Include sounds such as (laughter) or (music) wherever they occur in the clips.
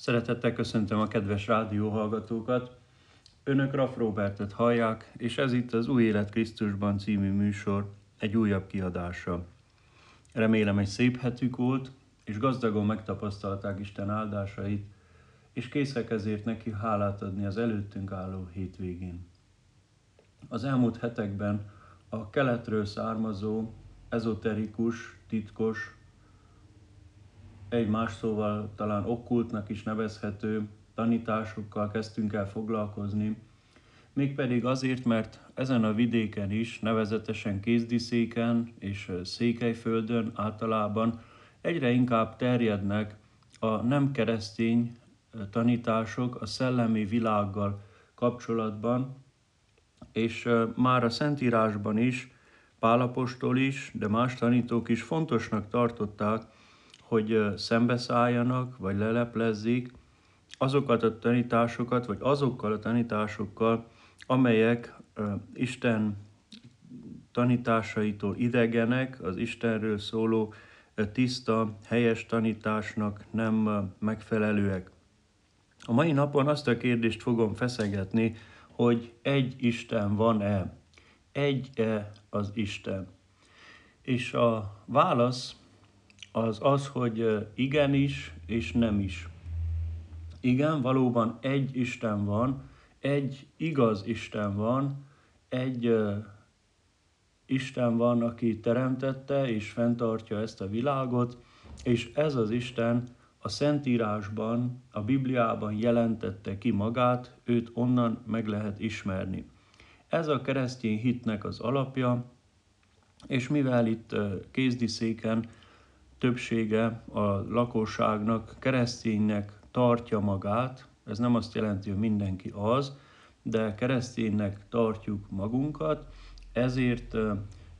Szeretettel köszöntöm a kedves rádióhallgatókat. Önök Raff Robertet hallják, és ez itt az Új Élet Krisztusban című műsor egy újabb kiadása. Remélem egy szép hetük volt, és gazdagon megtapasztalták Isten áldásait, és készek ezért neki hálát adni az előttünk álló hétvégén. Az elmúlt hetekben a keletről származó, ezoterikus, titkos, egy más szóval talán okkultnak is nevezhető tanításokkal kezdtünk el foglalkozni, mégpedig azért, mert ezen a vidéken is, nevezetesen Kézdiszéken és Székelyföldön általában egyre inkább terjednek a nem keresztény tanítások a szellemi világgal kapcsolatban, és már a Szentírásban is, Pálapostól is, de más tanítók is fontosnak tartották, hogy szembeszálljanak, vagy leleplezzék azokat a tanításokat, vagy azokkal a tanításokkal, amelyek Isten tanításaitól idegenek, az Istenről szóló tiszta, helyes tanításnak nem megfelelőek. A mai napon azt a kérdést fogom feszegetni, hogy egy Isten van-e? Egy-e az Isten? És a válasz az az, hogy igenis és nem is. Igen, valóban egy Isten van, egy igaz Isten van, egy Isten van, aki teremtette és fenntartja ezt a világot, és ez az Isten a Szentírásban, a Bibliában jelentette ki magát, őt onnan meg lehet ismerni. Ez a keresztény hitnek az alapja, és mivel itt kézdiszéken többsége a lakosságnak kereszténynek tartja magát, ez nem azt jelenti, hogy mindenki az, de kereszténynek tartjuk magunkat, ezért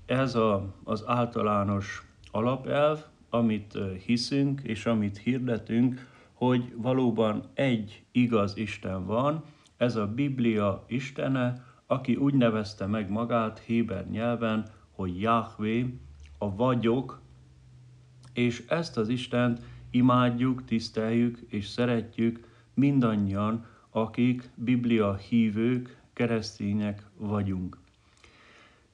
ez a, az általános alapelv, amit hiszünk és amit hirdetünk, hogy valóban egy igaz Isten van, ez a Biblia Istene, aki úgy nevezte meg magát Héber nyelven, hogy Yahvé, a vagyok, és ezt az Istent imádjuk, tiszteljük és szeretjük mindannyian, akik Biblia hívők, keresztények vagyunk.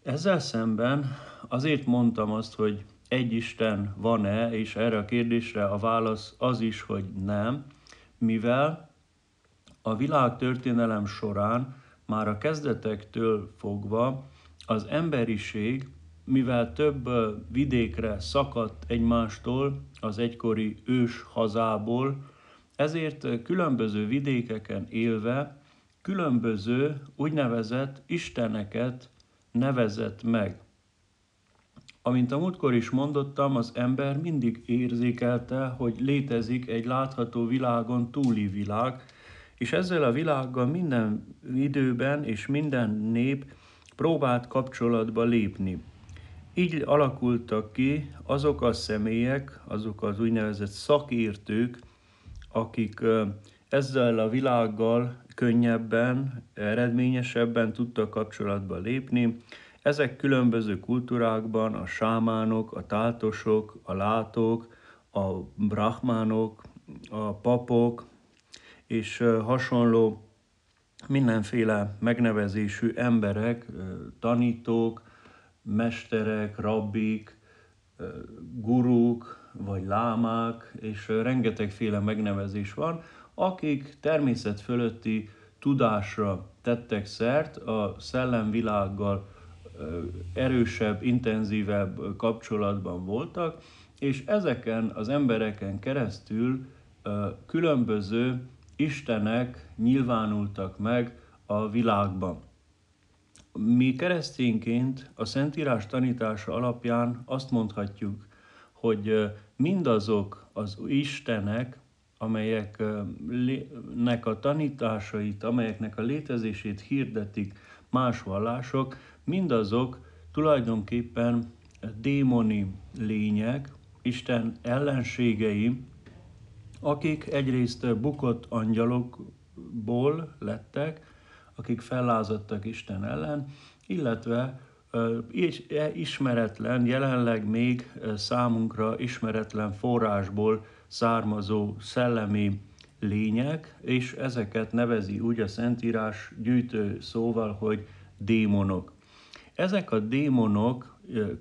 Ezzel szemben azért mondtam azt, hogy egy Isten van-e, és erre a kérdésre a válasz az is, hogy nem, mivel a világ történelem során már a kezdetektől fogva az emberiség mivel több vidékre szakadt egymástól az egykori ős hazából, ezért különböző vidékeken élve különböző úgynevezett isteneket nevezett meg. Amint a múltkor is mondottam, az ember mindig érzékelte, hogy létezik egy látható világon túli világ, és ezzel a világgal minden időben és minden nép próbált kapcsolatba lépni. Így alakultak ki azok a személyek, azok az úgynevezett szakértők, akik ezzel a világgal könnyebben, eredményesebben tudtak kapcsolatba lépni. Ezek különböző kultúrákban a sámánok, a táltosok, a látók, a brahmánok, a papok és hasonló mindenféle megnevezésű emberek, tanítók, mesterek, rabbik, guruk, vagy lámák, és rengetegféle megnevezés van, akik természet fölötti tudásra tettek szert, a szellemvilággal erősebb, intenzívebb kapcsolatban voltak, és ezeken az embereken keresztül különböző istenek nyilvánultak meg a világban. Mi keresztényként a Szentírás tanítása alapján azt mondhatjuk, hogy mindazok az Istenek, amelyeknek a tanításait, amelyeknek a létezését hirdetik más vallások, mindazok tulajdonképpen démoni lények, Isten ellenségei, akik egyrészt bukott angyalokból lettek, akik fellázadtak Isten ellen, illetve e, ismeretlen, jelenleg még számunkra ismeretlen forrásból származó szellemi lények, és ezeket nevezi úgy a Szentírás gyűjtő szóval, hogy démonok. Ezek a démonok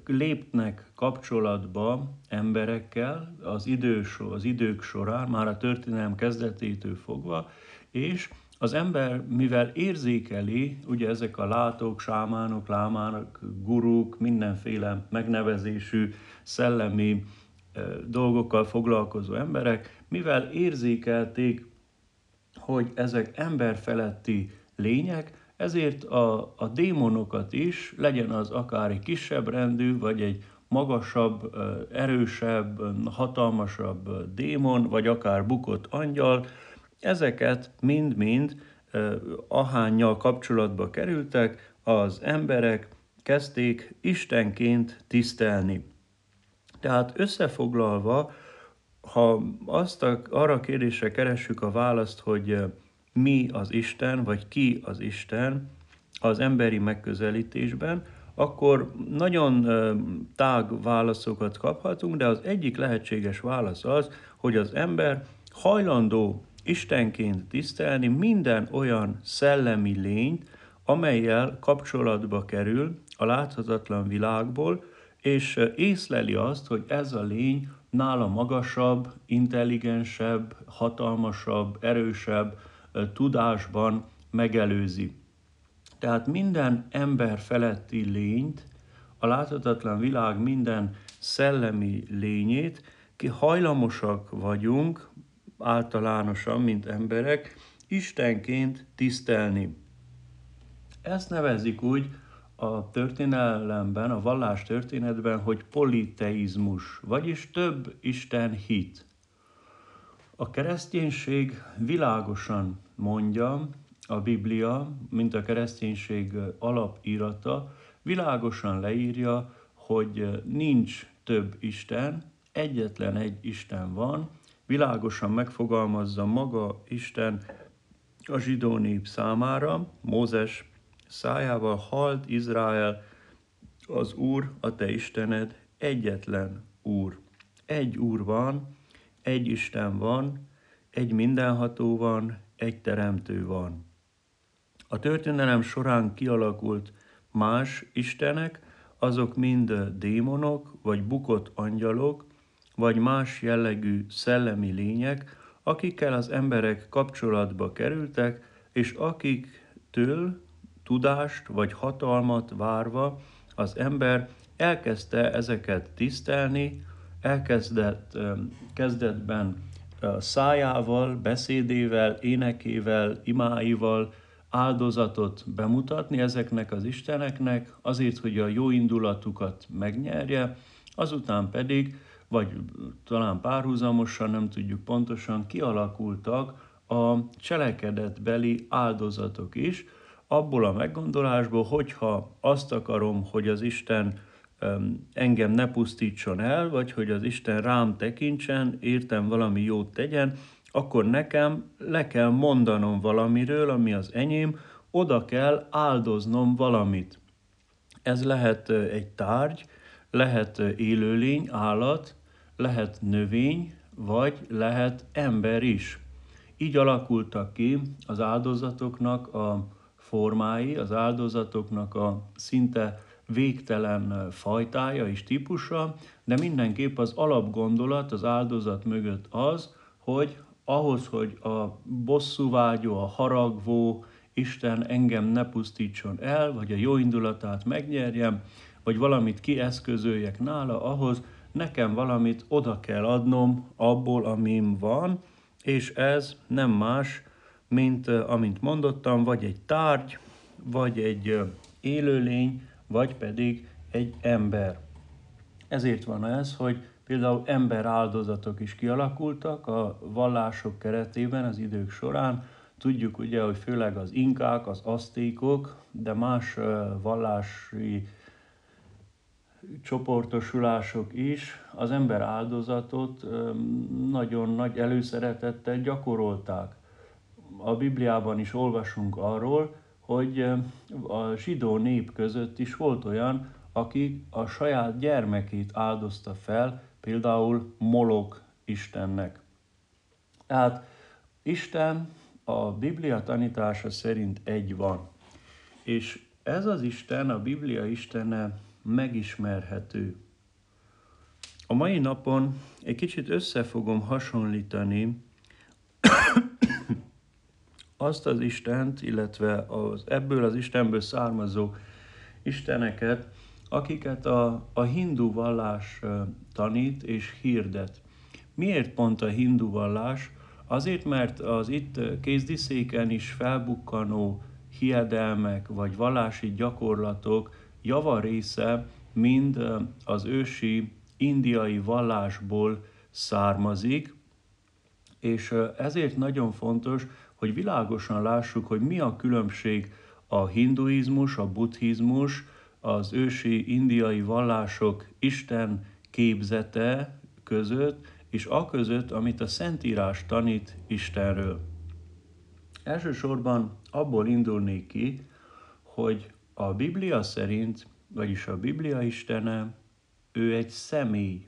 lépnek kapcsolatba emberekkel az, idős, az idők során, már a történelem kezdetétől fogva, és az ember, mivel érzékeli, ugye ezek a látók, sámánok, lámánok, guruk, mindenféle megnevezésű szellemi dolgokkal foglalkozó emberek, mivel érzékelték, hogy ezek emberfeletti lények, ezért a, a démonokat is, legyen az akár egy kisebb rendű, vagy egy magasabb, erősebb, hatalmasabb démon, vagy akár bukott angyal, ezeket mind-mind ahányjal kapcsolatba kerültek, az emberek kezdték Istenként tisztelni. Tehát összefoglalva, ha azt a, arra kérdésre keressük a választ, hogy mi az Isten, vagy ki az Isten az emberi megközelítésben, akkor nagyon tág válaszokat kaphatunk, de az egyik lehetséges válasz az, hogy az ember hajlandó Istenként tisztelni minden olyan szellemi lényt, amelyel kapcsolatba kerül a láthatatlan világból, és észleli azt, hogy ez a lény nála magasabb, intelligensebb, hatalmasabb, erősebb tudásban megelőzi. Tehát minden ember feletti lényt, a láthatatlan világ minden szellemi lényét, ki hajlamosak vagyunk általánosan, mint emberek, Istenként tisztelni. Ezt nevezik úgy a történelemben, a vallás történetben, hogy politeizmus, vagyis több Isten hit. A kereszténység világosan mondja, a Biblia, mint a kereszténység alapírata, világosan leírja, hogy nincs több Isten, egyetlen egy Isten van, világosan megfogalmazza maga Isten a zsidó nép számára, Mózes szájával halt Izrael, az Úr, a te Istened, egyetlen Úr. Egy Úr van, egy Isten van, egy mindenható van, egy teremtő van. A történelem során kialakult más istenek, azok mind démonok, vagy bukott angyalok, vagy más jellegű szellemi lények, akikkel az emberek kapcsolatba kerültek, és akiktől tudást vagy hatalmat várva az ember elkezdte ezeket tisztelni, elkezdett kezdetben szájával, beszédével, énekével, imáival áldozatot bemutatni ezeknek az isteneknek, azért, hogy a jó indulatukat megnyerje, azután pedig vagy talán párhuzamosan, nem tudjuk pontosan, kialakultak a cselekedetbeli áldozatok is, abból a meggondolásból, hogyha azt akarom, hogy az Isten engem ne pusztítson el, vagy hogy az Isten rám tekintsen, értem valami jót tegyen, akkor nekem le kell mondanom valamiről, ami az enyém, oda kell áldoznom valamit. Ez lehet egy tárgy, lehet élőlény, állat, lehet növény, vagy lehet ember is. Így alakultak ki az áldozatoknak a formái, az áldozatoknak a szinte végtelen fajtája és típusa, de mindenképp az alapgondolat az áldozat mögött az, hogy ahhoz, hogy a bosszúvágyó, a haragvó, Isten engem ne pusztítson el, vagy a jó indulatát megnyerjem, vagy valamit kieszközöljek nála, ahhoz nekem valamit oda kell adnom abból, amim van, és ez nem más, mint amint mondottam, vagy egy tárgy, vagy egy élőlény, vagy pedig egy ember. Ezért van ez, hogy például ember áldozatok is kialakultak a vallások keretében az idők során. Tudjuk ugye, hogy főleg az inkák, az asztékok, de más vallási csoportosulások is az ember áldozatot nagyon nagy előszeretettel gyakorolták. A Bibliában is olvasunk arról, hogy a zsidó nép között is volt olyan, aki a saját gyermekét áldozta fel, például Molok Istennek. Tehát Isten a Biblia tanítása szerint egy van, és ez az Isten, a Biblia Istene megismerhető. A mai napon egy kicsit össze fogom hasonlítani (coughs) azt az Istent, illetve az, ebből az Istenből származó isteneket, akiket a, a hindu vallás tanít és hirdet. Miért pont a hindu vallás? Azért, mert az itt kézdiszéken is felbukkanó hiedelmek vagy vallási gyakorlatok java része mind az ősi indiai vallásból származik, és ezért nagyon fontos, hogy világosan lássuk, hogy mi a különbség a hinduizmus, a buddhizmus, az ősi indiai vallások Isten képzete között, és a között, amit a Szentírás tanít Istenről. Elsősorban abból indulnék ki, hogy a Biblia szerint, vagyis a Biblia Istene, ő egy személy.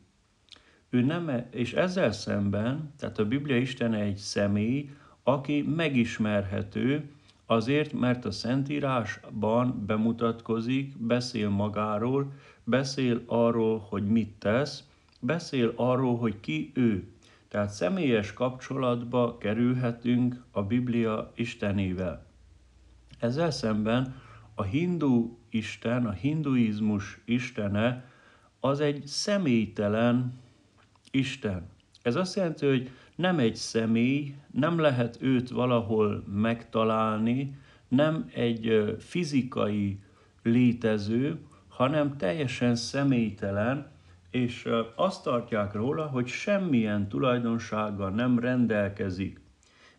Ő nem, e- és ezzel szemben, tehát a Biblia Istene egy személy, aki megismerhető, azért, mert a Szentírásban bemutatkozik, beszél magáról, beszél arról, hogy mit tesz, beszél arról, hogy ki ő. Tehát személyes kapcsolatba kerülhetünk a Biblia Istenével. Ezzel szemben a hindu Isten, a hinduizmus Istene az egy személytelen Isten. Ez azt jelenti, hogy nem egy személy, nem lehet őt valahol megtalálni, nem egy fizikai létező, hanem teljesen személytelen, és azt tartják róla, hogy semmilyen tulajdonsággal nem rendelkezik.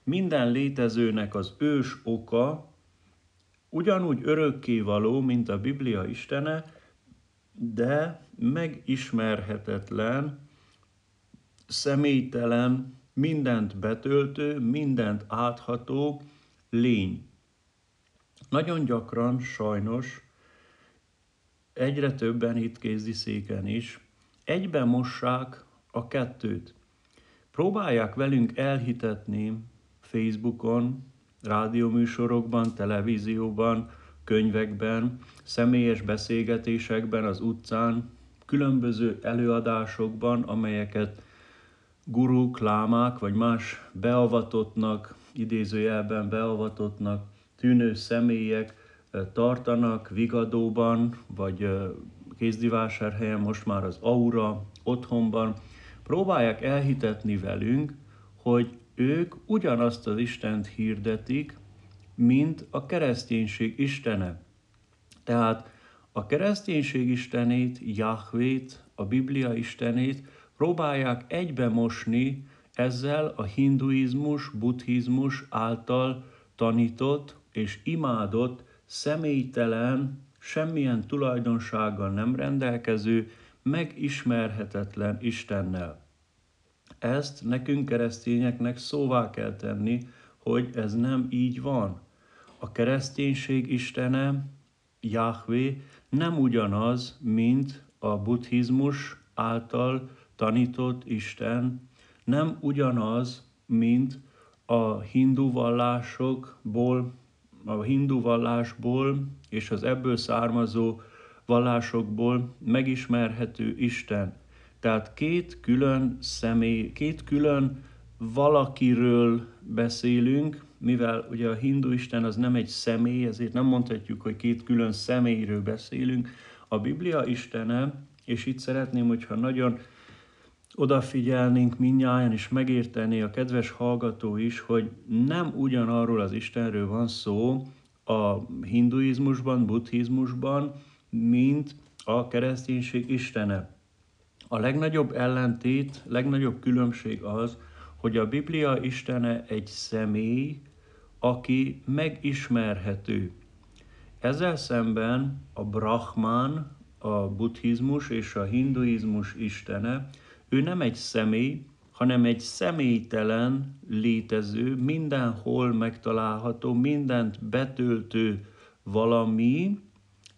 Minden létezőnek az ős oka ugyanúgy örökké való, mint a Biblia Istene, de megismerhetetlen, személytelen, mindent betöltő, mindent átható lény. Nagyon gyakran, sajnos, egyre többen itt kézdiszéken is, egyben mossák a kettőt. Próbálják velünk elhitetni Facebookon, rádióműsorokban, televízióban, könyvekben, személyes beszélgetésekben, az utcán, különböző előadásokban, amelyeket guruk, lámák vagy más beavatottnak, idézőjelben beavatottnak tűnő személyek tartanak Vigadóban, vagy kézdivásárhelyen, most már az Aura otthonban, próbálják elhitetni velünk, hogy ők ugyanazt az Istent hirdetik, mint a kereszténység Istene. Tehát a kereszténység Istenét, Jahvét, a Biblia Istenét próbálják egybe mosni ezzel a hinduizmus, buddhizmus által tanított és imádott, személytelen, semmilyen tulajdonsággal nem rendelkező, megismerhetetlen Istennel. Ezt nekünk keresztényeknek szóvá kell tenni, hogy ez nem így van. A kereszténység Istene, Yahvé nem ugyanaz, mint a buddhizmus által tanított Isten, nem ugyanaz, mint a hindu vallásokból, a hindu vallásból és az ebből származó vallásokból megismerhető Isten. Tehát két külön személy, két külön valakiről beszélünk, mivel ugye a hindu Isten az nem egy személy, ezért nem mondhatjuk, hogy két külön személyről beszélünk. A Biblia Istene, és itt szeretném, hogyha nagyon odafigyelnénk minnyáján, és megértené a kedves hallgató is, hogy nem ugyanarról az Istenről van szó a hinduizmusban, buddhizmusban, mint a kereszténység Istene. A legnagyobb ellentét, legnagyobb különbség az, hogy a Biblia Istene egy személy, aki megismerhető. Ezzel szemben a Brahman, a buddhizmus és a hinduizmus istene, ő nem egy személy, hanem egy személytelen létező, mindenhol megtalálható, mindent betöltő valami,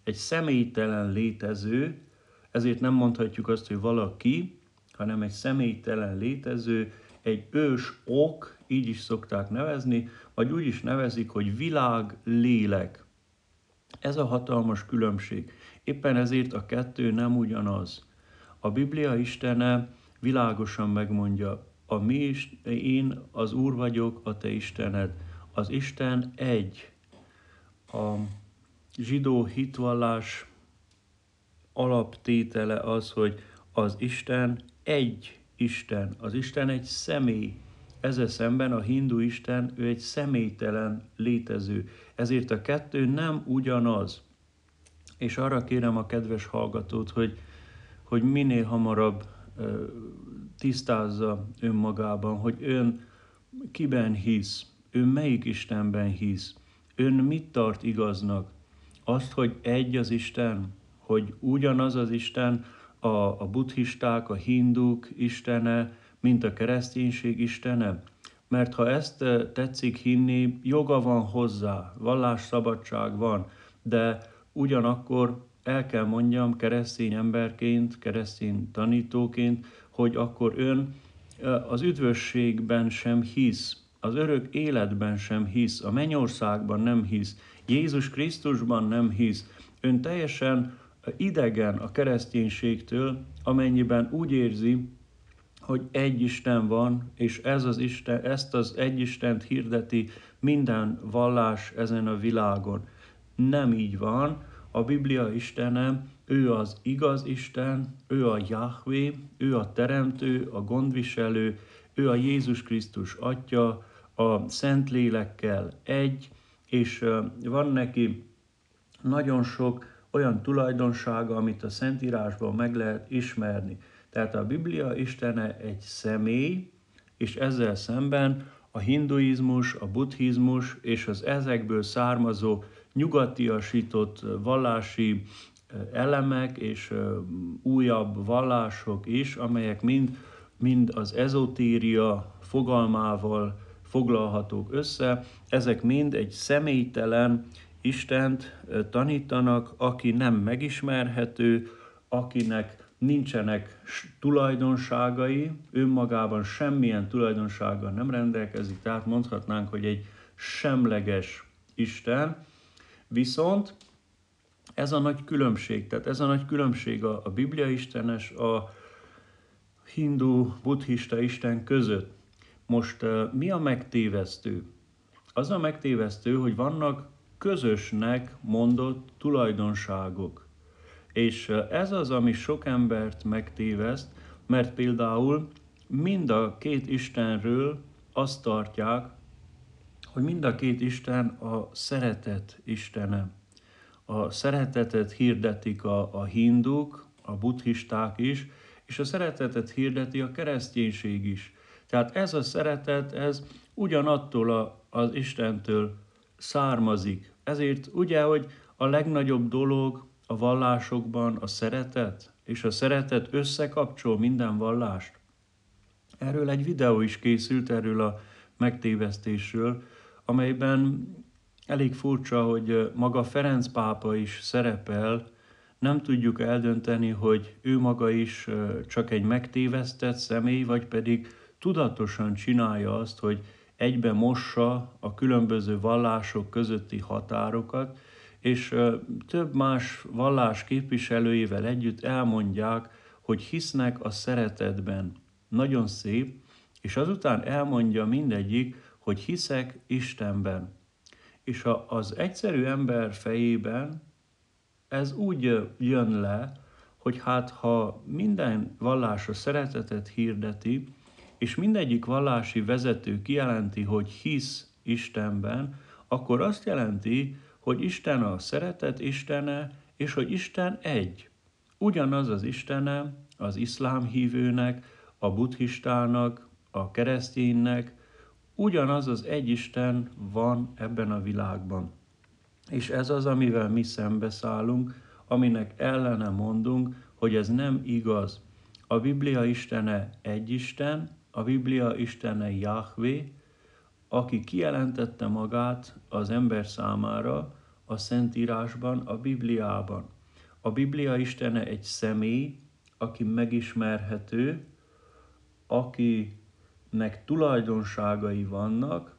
egy személytelen létező, ezért nem mondhatjuk azt, hogy valaki, hanem egy személytelen létező, egy ős ok, így is szokták nevezni, vagy úgy is nevezik, hogy világ lélek. Ez a hatalmas különbség. Éppen ezért a kettő nem ugyanaz. A Biblia Istene világosan megmondja, a mi is, én az Úr vagyok, a te Istened. Az Isten egy. A zsidó hitvallás alaptétele az, hogy az Isten egy Isten. Az Isten egy személy. Ezzel szemben a hindu Isten, ő egy személytelen létező. Ezért a kettő nem ugyanaz. És arra kérem a kedves hallgatót, hogy, hogy minél hamarabb tisztázza önmagában, hogy ön kiben hisz, ön melyik Istenben hisz, ön mit tart igaznak. Azt, hogy egy az Isten, hogy ugyanaz az Isten a, a buddhisták, a hinduk istene, mint a kereszténység istene. Mert ha ezt tetszik hinni, joga van hozzá, vallásszabadság van, de ugyanakkor el kell mondjam keresztény emberként, keresztény tanítóként, hogy akkor ön az üdvösségben sem hisz, az örök életben sem hisz, a mennyországban nem hisz, Jézus Krisztusban nem hisz. Ön teljesen idegen a kereszténységtől, amennyiben úgy érzi, hogy egy Isten van, és ez az Isten, ezt az egy Istent hirdeti minden vallás ezen a világon. Nem így van, a Biblia Istene, ő az igaz Isten, ő a Yahweh, ő a teremtő, a gondviselő, ő a Jézus Krisztus atya, a Szentlélekkel egy, és van neki nagyon sok olyan tulajdonsága, amit a Szentírásban meg lehet ismerni. Tehát a Biblia Istene egy személy, és ezzel szemben a hinduizmus, a buddhizmus és az ezekből származó nyugatiasított vallási elemek és újabb vallások is, amelyek mind, mind az ezotéria fogalmával foglalhatók össze, ezek mind egy személytelen Istent tanítanak, aki nem megismerhető, akinek nincsenek tulajdonságai, önmagában semmilyen tulajdonsággal nem rendelkezik, tehát mondhatnánk, hogy egy semleges Isten, Viszont ez a nagy különbség, tehát ez a nagy különbség a, a Biblia istenes, a hindu, buddhista isten között. Most mi a megtévesztő? Az a megtévesztő, hogy vannak közösnek mondott tulajdonságok. És ez az, ami sok embert megtéveszt, mert például mind a két Istenről azt tartják, hogy mind a két Isten a szeretet Istene. A szeretetet hirdetik a, a hinduk, a buddhisták is, és a szeretetet hirdeti a kereszténység is. Tehát ez a szeretet, ez ugyanattól a, az Istentől származik. Ezért ugye, hogy a legnagyobb dolog a vallásokban a szeretet, és a szeretet összekapcsol minden vallást. Erről egy videó is készült, erről a megtévesztésről, amelyben elég furcsa, hogy maga Ferenc pápa is szerepel, nem tudjuk eldönteni, hogy ő maga is csak egy megtévesztett személy, vagy pedig tudatosan csinálja azt, hogy egybe mossa a különböző vallások közötti határokat, és több más vallás képviselőivel együtt elmondják, hogy hisznek a szeretetben. Nagyon szép, és azután elmondja mindegyik, hogy hiszek Istenben. És a, az egyszerű ember fejében ez úgy jön le, hogy hát ha minden vallás a szeretetet hirdeti, és mindegyik vallási vezető kijelenti, hogy hisz Istenben, akkor azt jelenti, hogy Isten a szeretet Istene, és hogy Isten egy. Ugyanaz az Istene az iszlám hívőnek, a buddhistának, a kereszténynek, ugyanaz az egy Isten van ebben a világban. És ez az, amivel mi szembeszállunk, aminek ellene mondunk, hogy ez nem igaz. A Biblia Istene egy Isten, a Biblia Istene Yahweh, aki kijelentette magát az ember számára a Szentírásban, a Bibliában. A Biblia Istene egy személy, aki megismerhető, aki akinek tulajdonságai vannak,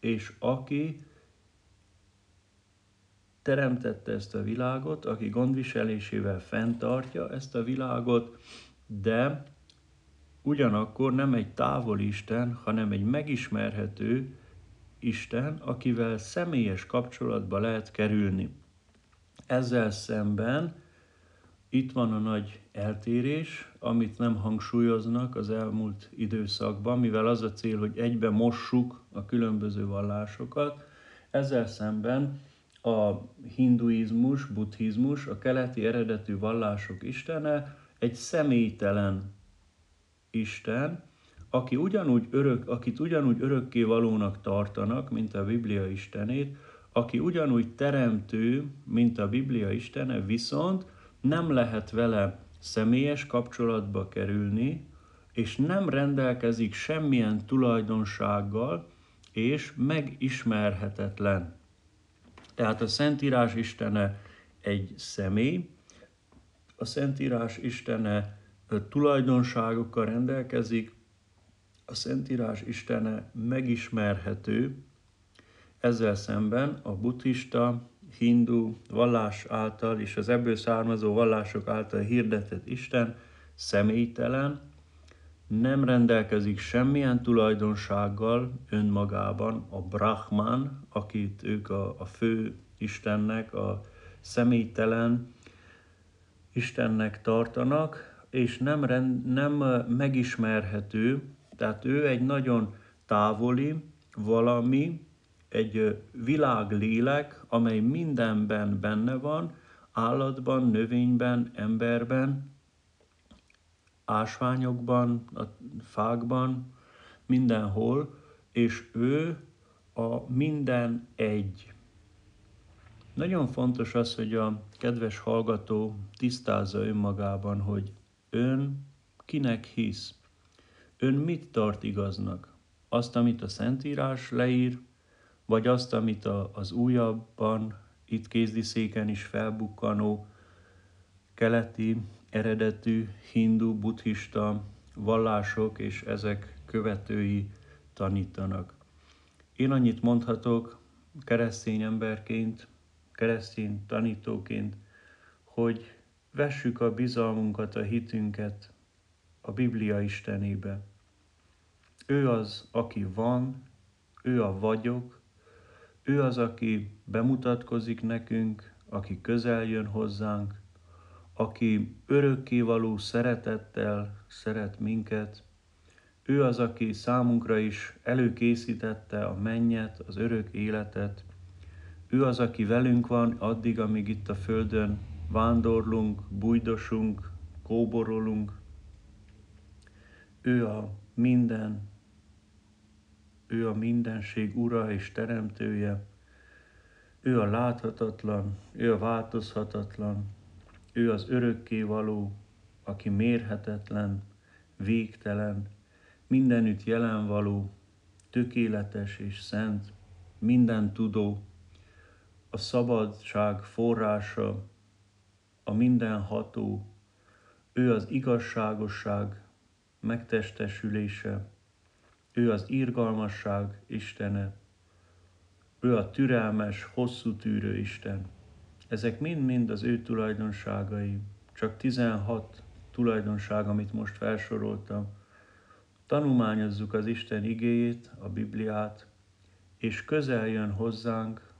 és aki teremtette ezt a világot, aki gondviselésével fenntartja ezt a világot, de ugyanakkor nem egy távoli Isten, hanem egy megismerhető Isten, akivel személyes kapcsolatba lehet kerülni. Ezzel szemben itt van a nagy eltérés, amit nem hangsúlyoznak az elmúlt időszakban, mivel az a cél, hogy egybe mossuk a különböző vallásokat. Ezzel szemben a hinduizmus, buddhizmus, a keleti eredetű vallások istene egy személytelen Isten, aki ugyanúgy örök, akit ugyanúgy örökké valónak tartanak, mint a Biblia Istenét, aki ugyanúgy teremtő, mint a Biblia Istene, viszont nem lehet vele személyes kapcsolatba kerülni, és nem rendelkezik semmilyen tulajdonsággal, és megismerhetetlen. Tehát a Szentírás Istene egy személy, a Szentírás Istene tulajdonságokkal rendelkezik, a Szentírás Istene megismerhető, ezzel szemben a buddhista, hindu vallás által és az ebből származó vallások által hirdetett Isten személytelen, nem rendelkezik semmilyen tulajdonsággal önmagában a Brahman, akit ők a, a fő Istennek, a személytelen Istennek tartanak, és nem, rend, nem megismerhető, tehát ő egy nagyon távoli valami, egy világlélek, amely mindenben benne van, állatban, növényben, emberben, ásványokban, a fákban, mindenhol, és ő a minden egy. Nagyon fontos az, hogy a kedves hallgató tisztázza önmagában, hogy ön kinek hisz, ön mit tart igaznak. Azt, amit a Szentírás leír, vagy azt, amit a, az újabban, itt kézdiszéken is felbukkanó keleti eredetű hindu, buddhista vallások és ezek követői tanítanak. Én annyit mondhatok keresztény emberként, keresztény tanítóként, hogy vessük a bizalmunkat, a hitünket a Biblia Istenébe. Ő az, aki van, ő a vagyok, ő az, aki bemutatkozik nekünk, aki közel jön hozzánk, aki örökkévaló szeretettel szeret minket, ő az, aki számunkra is előkészítette a mennyet, az örök életet. Ő az, aki velünk van addig, amíg itt a földön vándorlunk, bújdosunk, kóborolunk. Ő a minden, ő a mindenség ura és teremtője. Ő a láthatatlan, ő a változhatatlan, ő az örökkévaló, aki mérhetetlen, végtelen, mindenütt jelenvaló, tökéletes és szent, minden tudó, a szabadság forrása, a mindenható, ő az igazságosság megtestesülése, ő az irgalmasság Istene, ő a türelmes, hosszú tűrő Isten. Ezek mind-mind az ő tulajdonságai, csak 16 tulajdonság, amit most felsoroltam. Tanulmányozzuk az Isten igéjét, a Bibliát, és közel jön hozzánk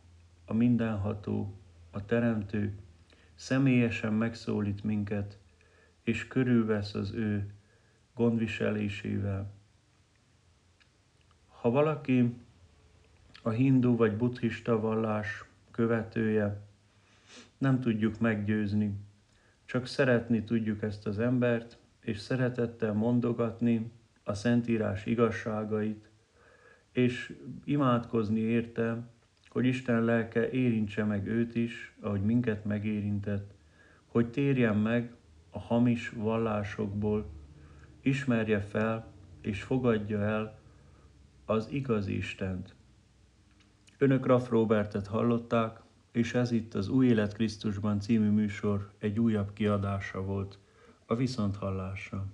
a mindenható, a teremtő, személyesen megszólít minket, és körülvesz az ő gondviselésével. Ha valaki a hindu vagy buddhista vallás követője, nem tudjuk meggyőzni, csak szeretni tudjuk ezt az embert, és szeretettel mondogatni a Szentírás igazságait, és imádkozni érte, hogy Isten lelke érintse meg őt is, ahogy minket megérintett, hogy térjen meg a hamis vallásokból, ismerje fel és fogadja el az igazi Istent. Önök Raff Robertet hallották, és ez itt az Új Élet Krisztusban című műsor egy újabb kiadása volt, a Viszonthallásra.